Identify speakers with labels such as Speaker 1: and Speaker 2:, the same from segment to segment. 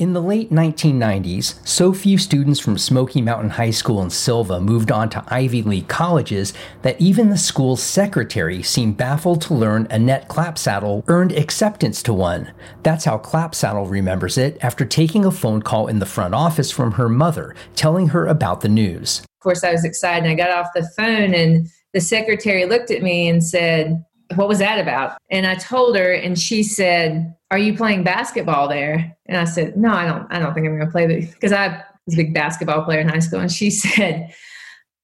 Speaker 1: In the late 1990s, so few students from Smoky Mountain High School in Sylva moved on to Ivy League colleges that even the school's secretary seemed baffled to learn Annette Clapsaddle earned acceptance to one. That's how Clapsaddle remembers it after taking a phone call in the front office from her mother, telling her about the news.
Speaker 2: Of course, I was excited I got off the phone and the secretary looked at me and said, what was that about? And I told her, and she said, Are you playing basketball there? And I said, No, I don't, I don't think I'm going to play because I was a big basketball player in high school. And she said,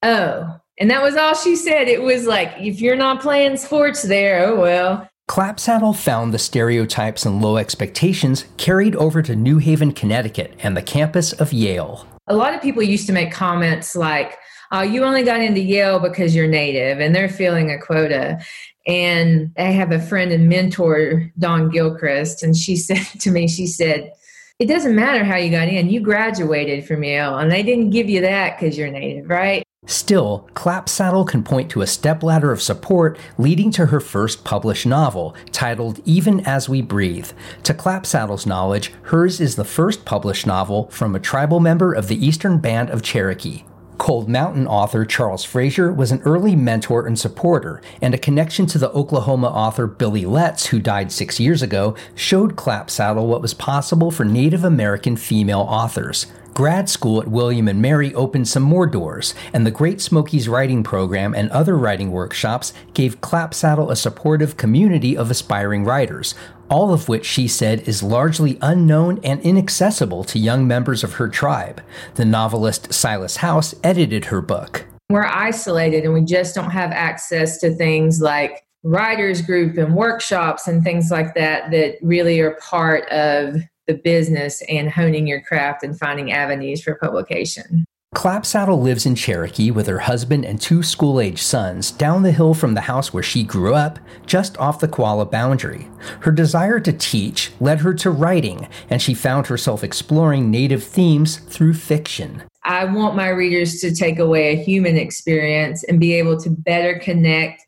Speaker 2: Oh, and that was all she said. It was like, if you're not playing sports there, oh well.
Speaker 1: Clapsaddle found the stereotypes and low expectations carried over to New Haven, Connecticut, and the campus of Yale.
Speaker 2: A lot of people used to make comments like, oh, you only got into Yale because you're native and they're filling a quota. And I have a friend and mentor, Dawn Gilchrist, and she said to me, she said, it doesn't matter how you got in, you graduated from Yale, and they didn't give you that because you're native, right?
Speaker 1: Still, Clapsaddle can point to a stepladder of support leading to her first published novel, titled Even As We Breathe. To Clapsaddle's knowledge, hers is the first published novel from a tribal member of the Eastern Band of Cherokee. Cold Mountain author Charles Frazier was an early mentor and supporter, and a connection to the Oklahoma author Billie Letts, who died six years ago, showed Clapsaddle what was possible for Native American female authors. Grad school at William and Mary opened some more doors, and the Great Smokies Writing Program and other writing workshops gave Clapsaddle a supportive community of aspiring writers, all of which she said is largely unknown and inaccessible to young members of her tribe. The novelist Silas House edited her book.
Speaker 2: We're isolated and we just don't have access to things like writers group and workshops and things like that that really are part of the business and honing your craft and finding avenues for publication.
Speaker 1: Clapsaddle lives in Cherokee with her husband and two school age sons down the hill from the house where she grew up, just off the Qualla boundary. Her desire to teach led her to writing, and she found herself exploring Native themes through fiction.
Speaker 2: I want my readers to take away a human experience and be able to better connect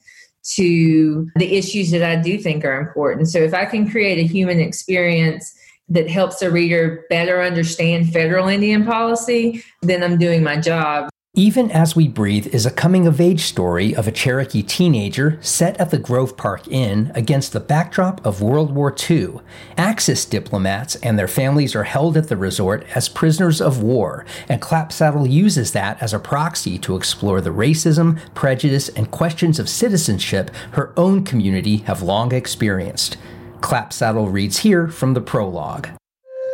Speaker 2: to the issues that I do think are important. So if I can create a human experience that helps a reader better understand federal Indian policy, then I'm doing my job.
Speaker 1: Even As We Breathe is a coming of age story of a Cherokee teenager set at the Grove Park Inn against the backdrop of World War II. Axis diplomats and their families are held at the resort as prisoners of war, and Clapsaddle uses that as a proxy to explore the racism, prejudice, and questions of citizenship her own community have long experienced. Clapsaddle reads here from the prologue.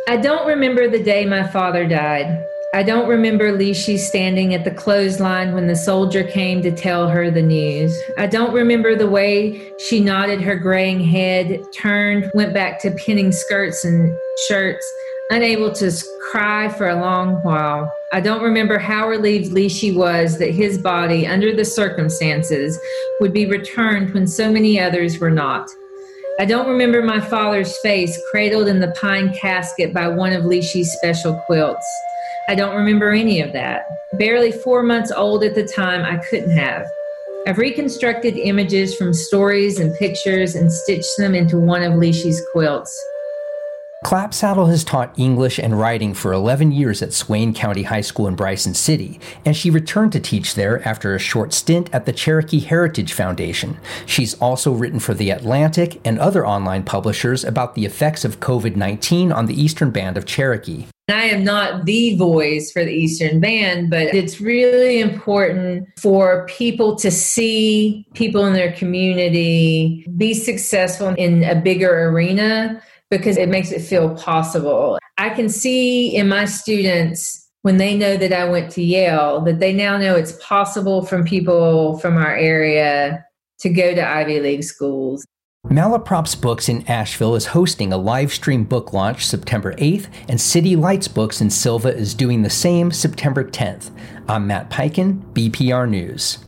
Speaker 2: I don't remember the day my father died. I don't remember Lishi standing at the clothesline when the soldier came to tell her the news. I don't remember the way she nodded her graying head, turned, went back to pinning skirts and shirts, unable to cry for a long while. I don't remember how relieved Lishi was that his body, under the circumstances, would be returned when so many others were not. I don't remember my father's face cradled in the pine casket by one of Lishi's special quilts. I don't remember any of that. Barely four months old at the time, I couldn't have. I've reconstructed images from stories and pictures and stitched them into one of Lishi's quilts.
Speaker 1: Clapsaddle has taught English and writing for 11 years at Swain County High School in Bryson City, and she returned to teach there after a short stint at the Cherokee Heritage Foundation. She's also written for The Atlantic and other online publishers about the effects of COVID 19 on the Eastern Band of Cherokee.
Speaker 2: I am not the voice for the Eastern Band, but it's really important for people to see people in their community be successful in a bigger arena because it makes it feel possible. I can see in my students when they know that I went to Yale that they now know it's possible from people from our area to go to Ivy League schools.
Speaker 1: Malaprops Books in Asheville is hosting a live stream book launch September 8th, and City Lights Books in Sylva is doing the same September 10th. I'm Matt Peiken, BPR News.